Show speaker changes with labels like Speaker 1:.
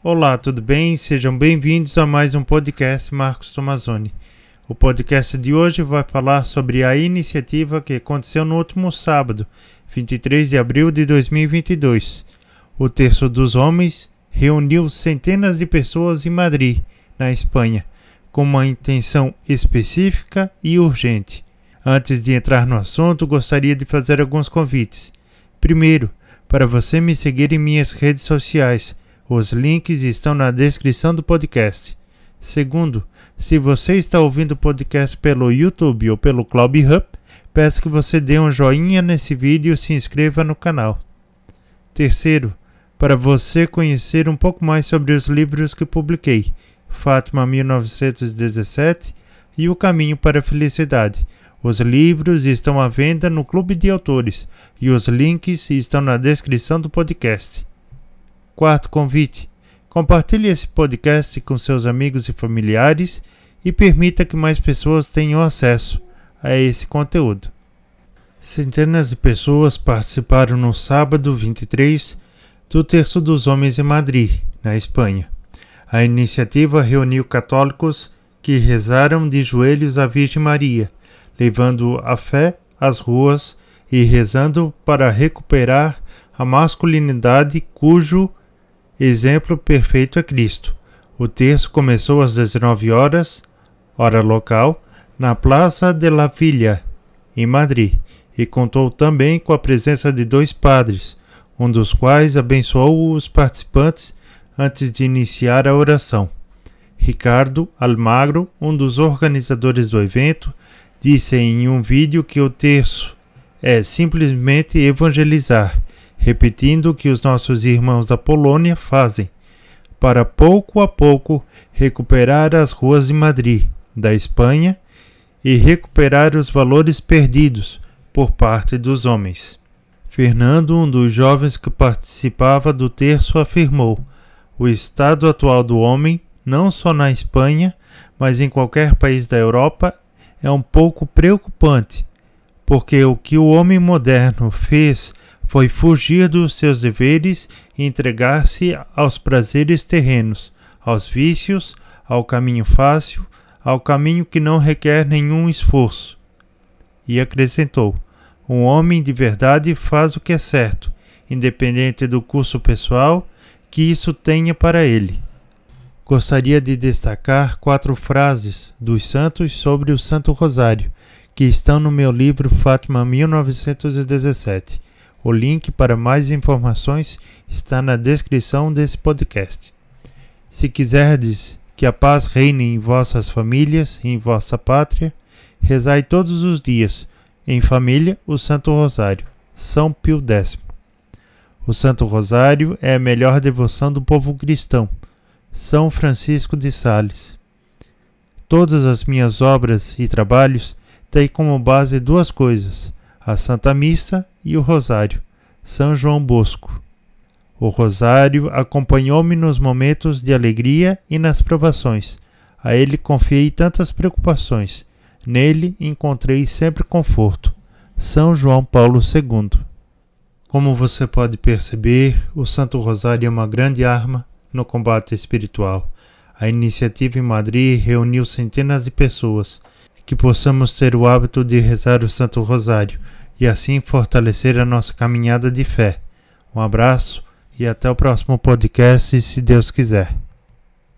Speaker 1: Olá, tudo bem? Sejam bem-vindos a mais um podcast Marcos Tomazoni. O podcast de hoje vai falar sobre a iniciativa que aconteceu no último sábado, 23 de abril de 2022. O Terço dos Homens reuniu centenas de pessoas em Madrid, na Espanha, com uma intenção específica e urgente. Antes de entrar no assunto, gostaria de fazer alguns convites. Primeiro, para você me seguir em minhas redes sociais os links estão na descrição do podcast. Segundo, se você está ouvindo o podcast pelo YouTube ou pelo Club Hub, peço que você dê um joinha nesse vídeo e se inscreva no canal. Terceiro, para você conhecer um pouco mais sobre os livros que publiquei, Fátima 1917 e O Caminho para a Felicidade. Os livros estão à venda no Clube de Autores e os links estão na descrição do podcast. Quarto convite: compartilhe esse podcast com seus amigos e familiares e permita que mais pessoas tenham acesso a esse conteúdo. Centenas de pessoas participaram no sábado 23 do Terço dos Homens em Madrid, na Espanha. A iniciativa reuniu católicos que rezaram de joelhos à Virgem Maria, levando a fé às ruas e rezando para recuperar a masculinidade cujo Exemplo perfeito é Cristo. O texto começou às 19 horas, hora local, na Plaza de la Villa, em Madrid, e contou também com a presença de dois padres, um dos quais abençoou os participantes antes de iniciar a oração. Ricardo Almagro, um dos organizadores do evento, disse em um vídeo que o terço é simplesmente evangelizar repetindo o que os nossos irmãos da Polônia fazem, para pouco a pouco recuperar as ruas de Madrid, da Espanha, e recuperar os valores perdidos por parte dos homens. Fernando, um dos jovens que participava do terço, afirmou: o estado atual do homem, não só na Espanha, mas em qualquer país da Europa, é um pouco preocupante, porque o que o homem moderno fez foi fugir dos seus deveres e entregar-se aos prazeres terrenos, aos vícios, ao caminho fácil, ao caminho que não requer nenhum esforço. E acrescentou: Um homem de verdade faz o que é certo, independente do curso pessoal que isso tenha para ele. Gostaria de destacar quatro frases dos santos sobre o Santo Rosário, que estão no meu livro Fátima 1917 o link para mais informações está na descrição desse podcast. Se quiserdes que a paz reine em vossas famílias e em vossa pátria, rezai todos os dias, em família, o Santo Rosário. São Pio X. O Santo Rosário é a melhor devoção do povo cristão. São Francisco de Sales. Todas as minhas obras e trabalhos têm como base duas coisas: a Santa Missa e o Rosário, São João Bosco. O Rosário acompanhou-me nos momentos de alegria e nas provações. A ele confiei tantas preocupações. Nele encontrei sempre conforto. São João Paulo II. Como você pode perceber, o Santo Rosário é uma grande arma no combate espiritual. A iniciativa em Madrid reuniu centenas de pessoas. Que possamos ter o hábito de rezar o Santo Rosário e assim fortalecer a nossa caminhada de fé. Um abraço e até o próximo podcast, se Deus quiser.